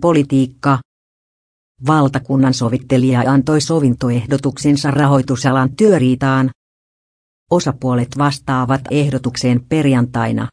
Politiikka. Valtakunnan sovittelija antoi sovintoehdotuksensa rahoitusalan työriitaan. Osapuolet vastaavat ehdotukseen perjantaina.